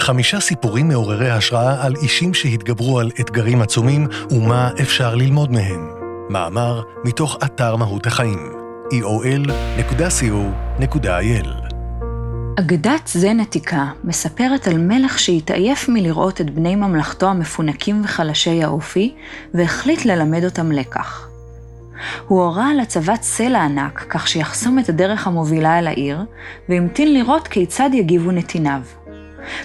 חמישה סיפורים מעוררי השראה על אישים שהתגברו על אתגרים עצומים ומה אפשר ללמוד מהם. מאמר מתוך אתר מהות החיים, eol.co.il אגדת זן עתיקה מספרת על מלך שהתעייף מלראות את בני ממלכתו המפונקים וחלשי האופי, והחליט ללמד אותם לקח. הוא הורה על הצבת סלע ענק, כך שיחסום את הדרך המובילה אל העיר, והמתין לראות כיצד יגיבו נתיניו.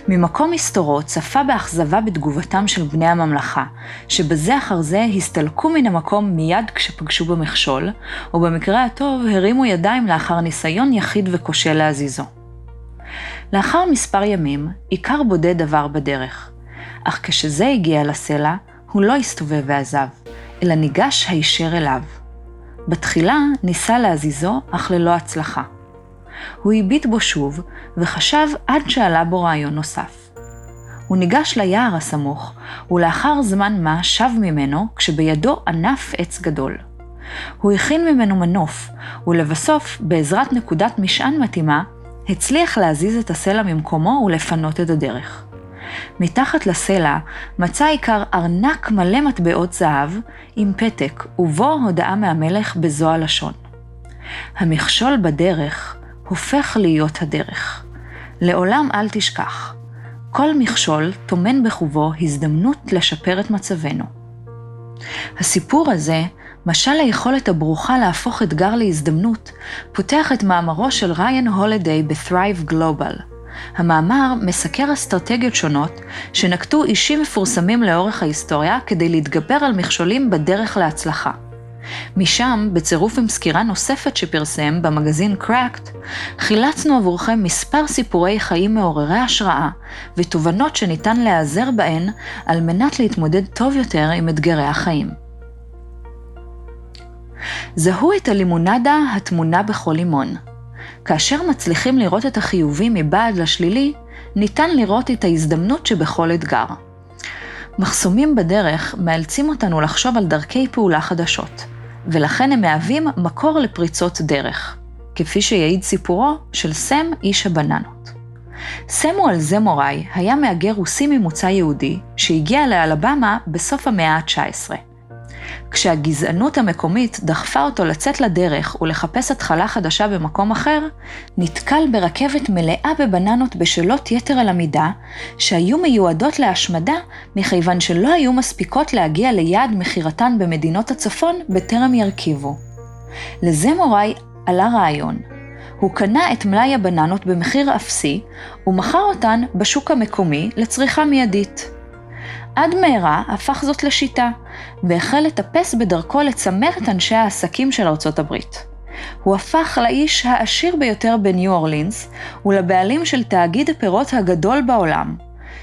ממקום מסתורו צפה באכזבה בתגובתם של בני הממלכה, שבזה אחר זה הסתלקו מן המקום מיד כשפגשו במכשול, או במקרה הטוב הרימו ידיים לאחר ניסיון יחיד וכושל להזיזו. לאחר מספר ימים, עיקר בודד עבר בדרך, אך כשזה הגיע לסלע, הוא לא הסתובב ועזב, אלא ניגש הישר אליו. בתחילה ניסה להזיזו, אך ללא הצלחה. הוא הביט בו שוב, וחשב עד שעלה בו רעיון נוסף. הוא ניגש ליער הסמוך, ולאחר זמן מה שב ממנו, כשבידו ענף עץ גדול. הוא הכין ממנו מנוף, ולבסוף, בעזרת נקודת משען מתאימה, הצליח להזיז את הסלע ממקומו ולפנות את הדרך. מתחת לסלע מצא עיקר ארנק מלא מטבעות זהב עם פתק, ובו הודעה מהמלך בזו הלשון. המכשול בדרך הופך להיות הדרך. לעולם אל תשכח, כל מכשול טומן בחובו הזדמנות לשפר את מצבנו. הסיפור הזה, משל היכולת הברוכה להפוך אתגר להזדמנות, פותח את מאמרו של ריין הולידיי ב-Thrive Global. המאמר מסקר אסטרטגיות שונות שנקטו אישים מפורסמים לאורך ההיסטוריה כדי להתגבר על מכשולים בדרך להצלחה. משם, בצירוף עם סקירה נוספת שפרסם במגזין Cracked, חילצנו עבורכם מספר סיפורי חיים מעוררי השראה ותובנות שניתן להיעזר בהן על מנת להתמודד טוב יותר עם אתגרי החיים. זהו את הלימונדה הטמונה בכל לימון. כאשר מצליחים לראות את החיובי מבעד לשלילי, ניתן לראות את ההזדמנות שבכל אתגר. מחסומים בדרך מאלצים אותנו לחשוב על דרכי פעולה חדשות, ולכן הם מהווים מקור לפריצות דרך, כפי שיעיד סיפורו של סם איש הבננות. סמואל זמוראי היה מהגר רוסי ממוצא יהודי, שהגיע לאלבמה בסוף המאה ה-19. כשהגזענות המקומית דחפה אותו לצאת לדרך ולחפש התחלה חדשה במקום אחר, נתקל ברכבת מלאה בבננות בשלות יתר על המידה, שהיו מיועדות להשמדה מכיוון שלא היו מספיקות להגיע ליעד מכירתן במדינות הצפון בטרם ירכיבו. לזה מוראי עלה רעיון. הוא קנה את מלאי הבננות במחיר אפסי, ומכר אותן בשוק המקומי לצריכה מיידית. עד מהרה הפך זאת לשיטה, והחל לטפס בדרכו לצמר את אנשי העסקים של ארצות הברית. הוא הפך לאיש העשיר ביותר בניו אורלינס, ולבעלים של תאגיד הפירות הגדול בעולם,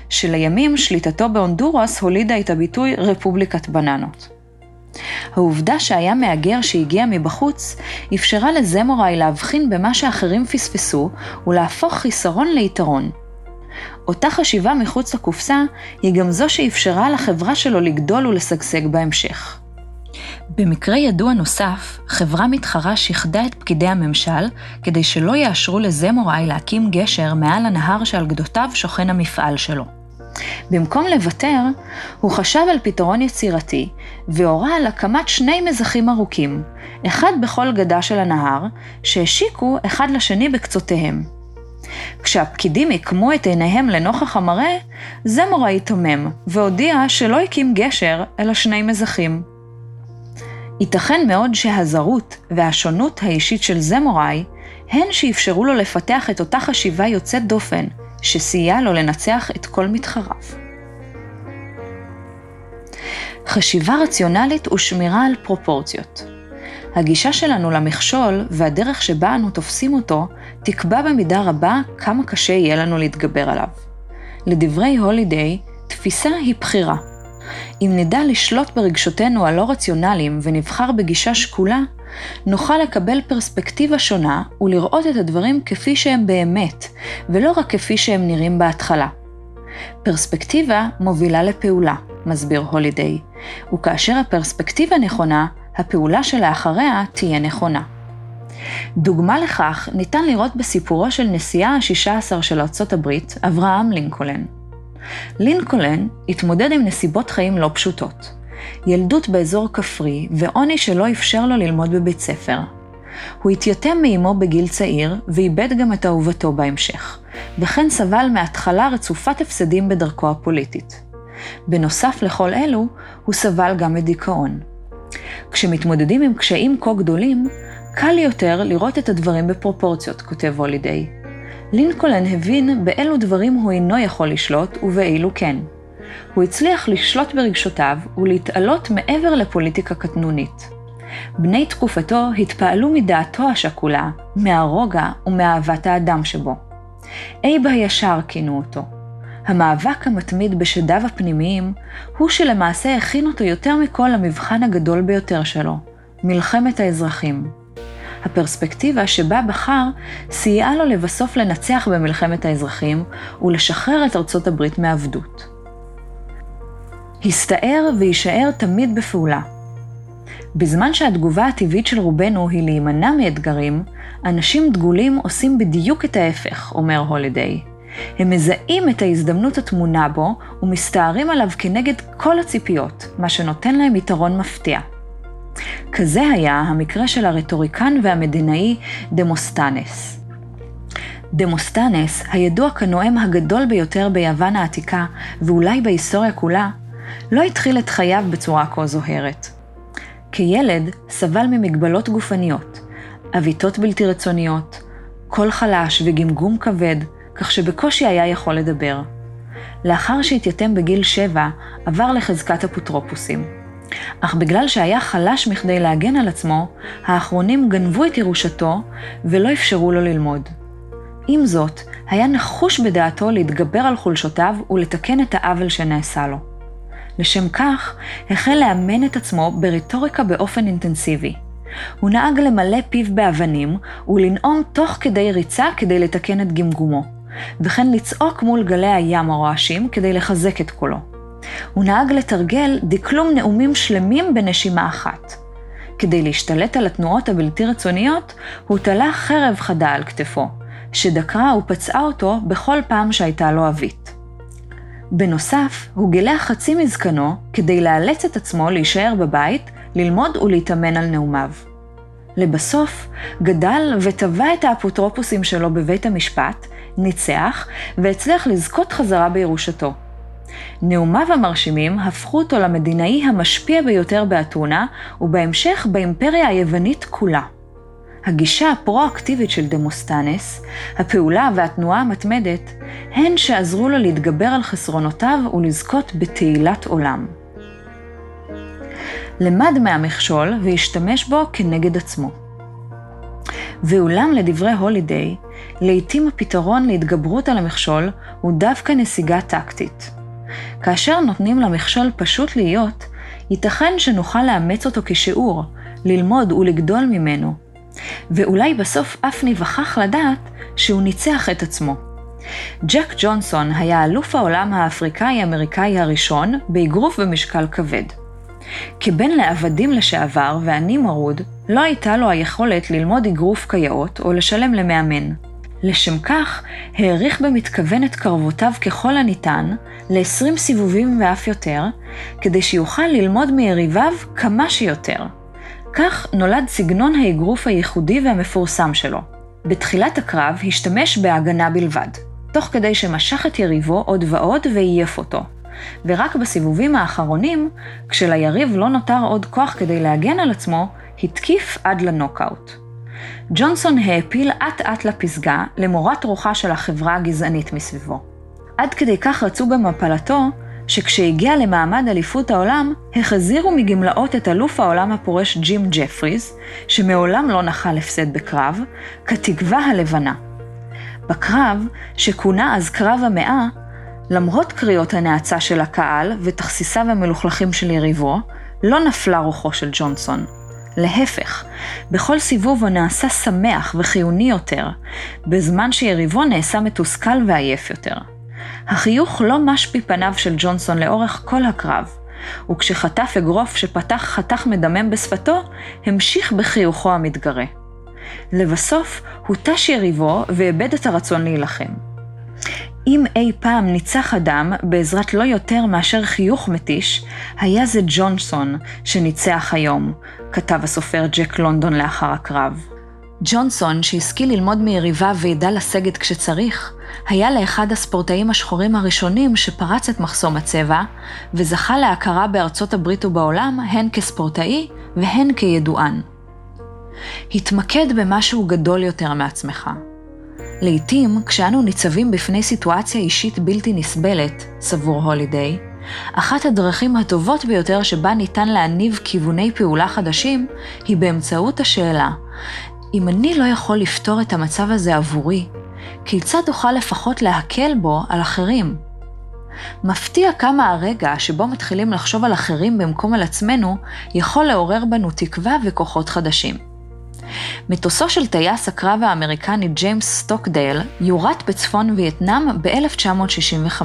שלימים שליטתו בהונדורס הולידה את הביטוי רפובליקת בננות. העובדה שהיה מהגר שהגיע מבחוץ, אפשרה לזמוראי להבחין במה שאחרים פספסו, ולהפוך חיסרון ליתרון, אותה חשיבה מחוץ לקופסה היא גם זו שאפשרה לחברה שלו לגדול ולשגשג בהמשך. במקרה ידוע נוסף, חברה מתחרה שיחדה את פקידי הממשל כדי שלא יאשרו לזמוראי להקים גשר מעל הנהר שעל גדותיו שוכן המפעל שלו. במקום לוותר, הוא חשב על פתרון יצירתי, והורה על הקמת שני מזחים ארוכים, אחד בכל גדה של הנהר, שהשיקו אחד לשני בקצותיהם. כשהפקידים עיקמו את עיניהם לנוכח המראה, זמורה התעומם, והודיע שלא הקים גשר, אלא שני מזחים. ייתכן מאוד שהזרות והשונות האישית של זמוראי הן שאפשרו לו לפתח את אותה חשיבה יוצאת דופן, שסייע לו לנצח את כל מתחריו. חשיבה רציונלית ושמירה על פרופורציות. הגישה שלנו למכשול והדרך שבה אנו תופסים אותו, תקבע במידה רבה כמה קשה יהיה לנו להתגבר עליו. לדברי הולידיי, תפיסה היא בחירה. אם נדע לשלוט ברגשותינו הלא רציונליים ונבחר בגישה שקולה, נוכל לקבל פרספקטיבה שונה ולראות את הדברים כפי שהם באמת, ולא רק כפי שהם נראים בהתחלה. פרספקטיבה מובילה לפעולה, מסביר הולידיי, וכאשר הפרספקטיבה נכונה, הפעולה שלאחריה תהיה נכונה. דוגמה לכך ניתן לראות בסיפורו של נשיאה ה-16 של ארצות הברית, אברהם לינקולן. לינקולן התמודד עם נסיבות חיים לא פשוטות. ילדות באזור כפרי ועוני שלא אפשר לו ללמוד בבית ספר. הוא התייתם מאמו בגיל צעיר ואיבד גם את אהובתו בהמשך, וכן סבל מהתחלה רצופת הפסדים בדרכו הפוליטית. בנוסף לכל אלו, הוא סבל גם מדיכאון. כשמתמודדים עם קשיים כה גדולים, קל יותר לראות את הדברים בפרופורציות, כותב הולידיי. לינקולן הבין באילו דברים הוא אינו יכול לשלוט ובאילו כן. הוא הצליח לשלוט ברגשותיו ולהתעלות מעבר לפוליטיקה קטנונית. בני תקופתו התפעלו מדעתו השקולה, מהרוגע ומאהבת האדם שבו. אייב הישר כינו אותו. המאבק המתמיד בשדיו הפנימיים הוא שלמעשה הכין אותו יותר מכל למבחן הגדול ביותר שלו, מלחמת האזרחים. הפרספקטיבה שבה בחר סייעה לו לבסוף לנצח במלחמת האזרחים ולשחרר את ארצות הברית מעבדות. הסתער ויישאר תמיד בפעולה. בזמן שהתגובה הטבעית של רובנו היא להימנע מאתגרים, אנשים דגולים עושים בדיוק את ההפך, אומר הולידיי. הם מזהים את ההזדמנות הטמונה בו ומסתערים עליו כנגד כל הציפיות, מה שנותן להם יתרון מפתיע. כזה היה המקרה של הרטוריקן והמדינאי דמוסטנס. דמוסטנס, הידוע כנואם הגדול ביותר ביוון העתיקה, ואולי בהיסטוריה כולה, לא התחיל את חייו בצורה כה זוהרת. כילד סבל ממגבלות גופניות, עוויתות בלתי רצוניות, קול חלש וגמגום כבד, כך שבקושי היה יכול לדבר. לאחר שהתייתם בגיל שבע, עבר לחזקת אפוטרופוסים. אך בגלל שהיה חלש מכדי להגן על עצמו, האחרונים גנבו את ירושתו ולא אפשרו לו ללמוד. עם זאת, היה נחוש בדעתו להתגבר על חולשותיו ולתקן את העוול שנעשה לו. לשם כך, החל לאמן את עצמו ברטוריקה באופן אינטנסיבי. הוא נהג למלא פיו באבנים ולנאום תוך כדי ריצה כדי לתקן את גמגומו, וכן לצעוק מול גלי הים הרועשים כדי לחזק את קולו. הוא נהג לתרגל דקלום נאומים שלמים בנשימה אחת. כדי להשתלט על התנועות הבלתי רצוניות, הוא תלה חרב חדה על כתפו, שדקרה ופצעה אותו בכל פעם שהייתה לו עווית. בנוסף, הוא גילח חצי מזקנו כדי לאלץ את עצמו להישאר בבית, ללמוד ולהתאמן על נאומיו. לבסוף, גדל וטבע את האפוטרופוסים שלו בבית המשפט, ניצח והצליח לזכות חזרה בירושתו. נאומיו המרשימים הפכו אותו למדינאי המשפיע ביותר באתונה, ובהמשך באימפריה היוונית כולה. הגישה הפרו-אקטיבית של דמוסטנס, הפעולה והתנועה המתמדת, הן שעזרו לו להתגבר על חסרונותיו ולזכות בתהילת עולם. למד מהמכשול והשתמש בו כנגד עצמו. ואולם לדברי הולידיי, לעתים הפתרון להתגברות על המכשול הוא דווקא נסיגה טקטית. כאשר נותנים למכשול פשוט להיות, ייתכן שנוכל לאמץ אותו כשיעור, ללמוד ולגדול ממנו, ואולי בסוף אף ניווכח לדעת שהוא ניצח את עצמו. ג'ק ג'ונסון היה אלוף העולם האפריקאי-אמריקאי הראשון באגרוף במשקל כבד. כבן לעבדים לשעבר ועני מרוד, לא הייתה לו היכולת ללמוד אגרוף כיאות או לשלם למאמן. לשם כך, העריך במתכוון את קרבותיו ככל הניתן, ל-20 סיבובים ואף יותר, כדי שיוכל ללמוד מיריביו כמה שיותר. כך נולד סגנון האגרוף הייחודי והמפורסם שלו. בתחילת הקרב השתמש בהגנה בלבד, תוך כדי שמשך את יריבו עוד ועוד ועייף אותו. ורק בסיבובים האחרונים, כשליריב לא נותר עוד כוח כדי להגן על עצמו, התקיף עד לנוקאוט. ג'ונסון העפיל אט-אט לפסגה, למורת רוחה של החברה הגזענית מסביבו. עד כדי כך רצו במפלתו, שכשהגיע למעמד אליפות העולם, החזירו מגמלאות את אלוף העולם הפורש ג'ים ג'פריז, שמעולם לא נחל הפסד בקרב, כתקווה הלבנה. בקרב, שכונה אז קרב המאה, למרות קריאות הנאצה של הקהל ותכסיסיו המלוכלכים של יריבו, לא נפלה רוחו של ג'ונסון. להפך, בכל סיבוב הוא נעשה שמח וחיוני יותר, בזמן שיריבו נעשה מתוסכל ועייף יותר. החיוך לא מש מפניו של ג'ונסון לאורך כל הקרב, וכשחטף אגרוף שפתח חתך מדמם בשפתו, המשיך בחיוכו המתגרה. לבסוף, הותש יריבו ואיבד את הרצון להילחם. אם אי פעם ניצח אדם בעזרת לא יותר מאשר חיוך מתיש, היה זה ג'ונסון שניצח היום, כתב הסופר ג'ק לונדון לאחר הקרב. ג'ונסון, שהשכיל ללמוד מיריביו וידע לסגת כשצריך, היה לאחד הספורטאים השחורים הראשונים שפרץ את מחסום הצבע, וזכה להכרה בארצות הברית ובעולם הן כספורטאי והן כידוען. התמקד במשהו גדול יותר מעצמך. לעתים, כשאנו ניצבים בפני סיטואציה אישית בלתי נסבלת, סבור הולידיי, אחת הדרכים הטובות ביותר שבה ניתן להניב כיווני פעולה חדשים, היא באמצעות השאלה, אם אני לא יכול לפתור את המצב הזה עבורי, כיצד אוכל לפחות להקל בו על אחרים? מפתיע כמה הרגע שבו מתחילים לחשוב על אחרים במקום על עצמנו, יכול לעורר בנו תקווה וכוחות חדשים. מטוסו של טייס הקרב האמריקני ג'יימס סטוקדייל יורט בצפון וייטנאם ב-1965.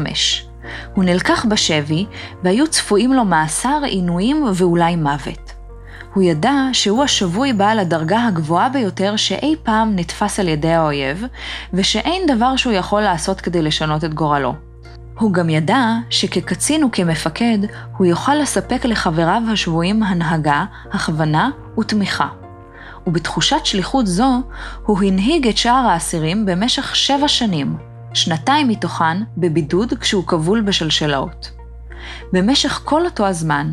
הוא נלקח בשבי, והיו צפויים לו מאסר, עינויים ואולי מוות. הוא ידע שהוא השבוי בעל הדרגה הגבוהה ביותר שאי פעם נתפס על ידי האויב, ושאין דבר שהוא יכול לעשות כדי לשנות את גורלו. הוא גם ידע שכקצין וכמפקד, הוא יוכל לספק לחבריו השבויים הנהגה, הכוונה ותמיכה. ובתחושת שליחות זו, הוא הנהיג את שאר האסירים במשך שבע שנים, שנתיים מתוכן בבידוד כשהוא כבול בשלשלאות. במשך כל אותו הזמן,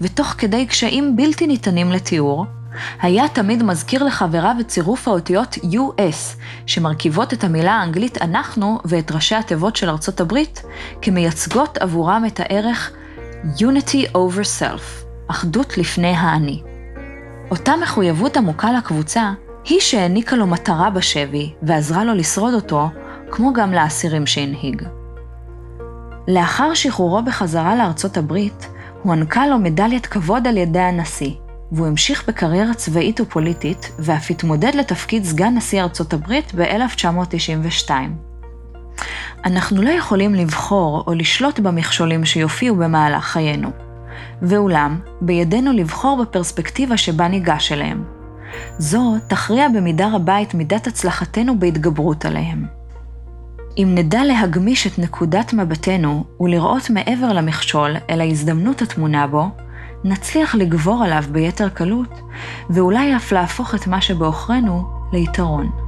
ותוך כדי קשיים בלתי ניתנים לתיאור, היה תמיד מזכיר לחבריו את צירוף האותיות US, שמרכיבות את המילה האנגלית אנחנו ואת ראשי התיבות של ארצות הברית, כמייצגות עבורם את הערך Unity over Self, אחדות לפני האני. אותה מחויבות עמוקה לקבוצה, היא שהעניקה לו מטרה בשבי ועזרה לו לשרוד אותו, כמו גם לאסירים שהנהיג. לאחר שחרורו בחזרה לארצות הברית, הוענקה לו מדליית כבוד על ידי הנשיא, והוא המשיך בקריירה צבאית ופוליטית, ואף התמודד לתפקיד סגן נשיא ארצות הברית ב-1992. אנחנו לא יכולים לבחור או לשלוט במכשולים שיופיעו במהלך חיינו. ואולם, בידינו לבחור בפרספקטיבה שבה ניגש אליהם. זו תכריע במידה רבה את מידת הצלחתנו בהתגברות עליהם. אם נדע להגמיש את נקודת מבטנו ולראות מעבר למכשול אל ההזדמנות הטמונה בו, נצליח לגבור עליו ביתר קלות, ואולי אף להפוך את מה שבעוכרינו ליתרון.